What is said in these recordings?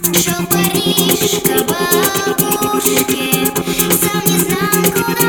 Шел Париж на бабушке, сам не знал куда.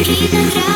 keep you.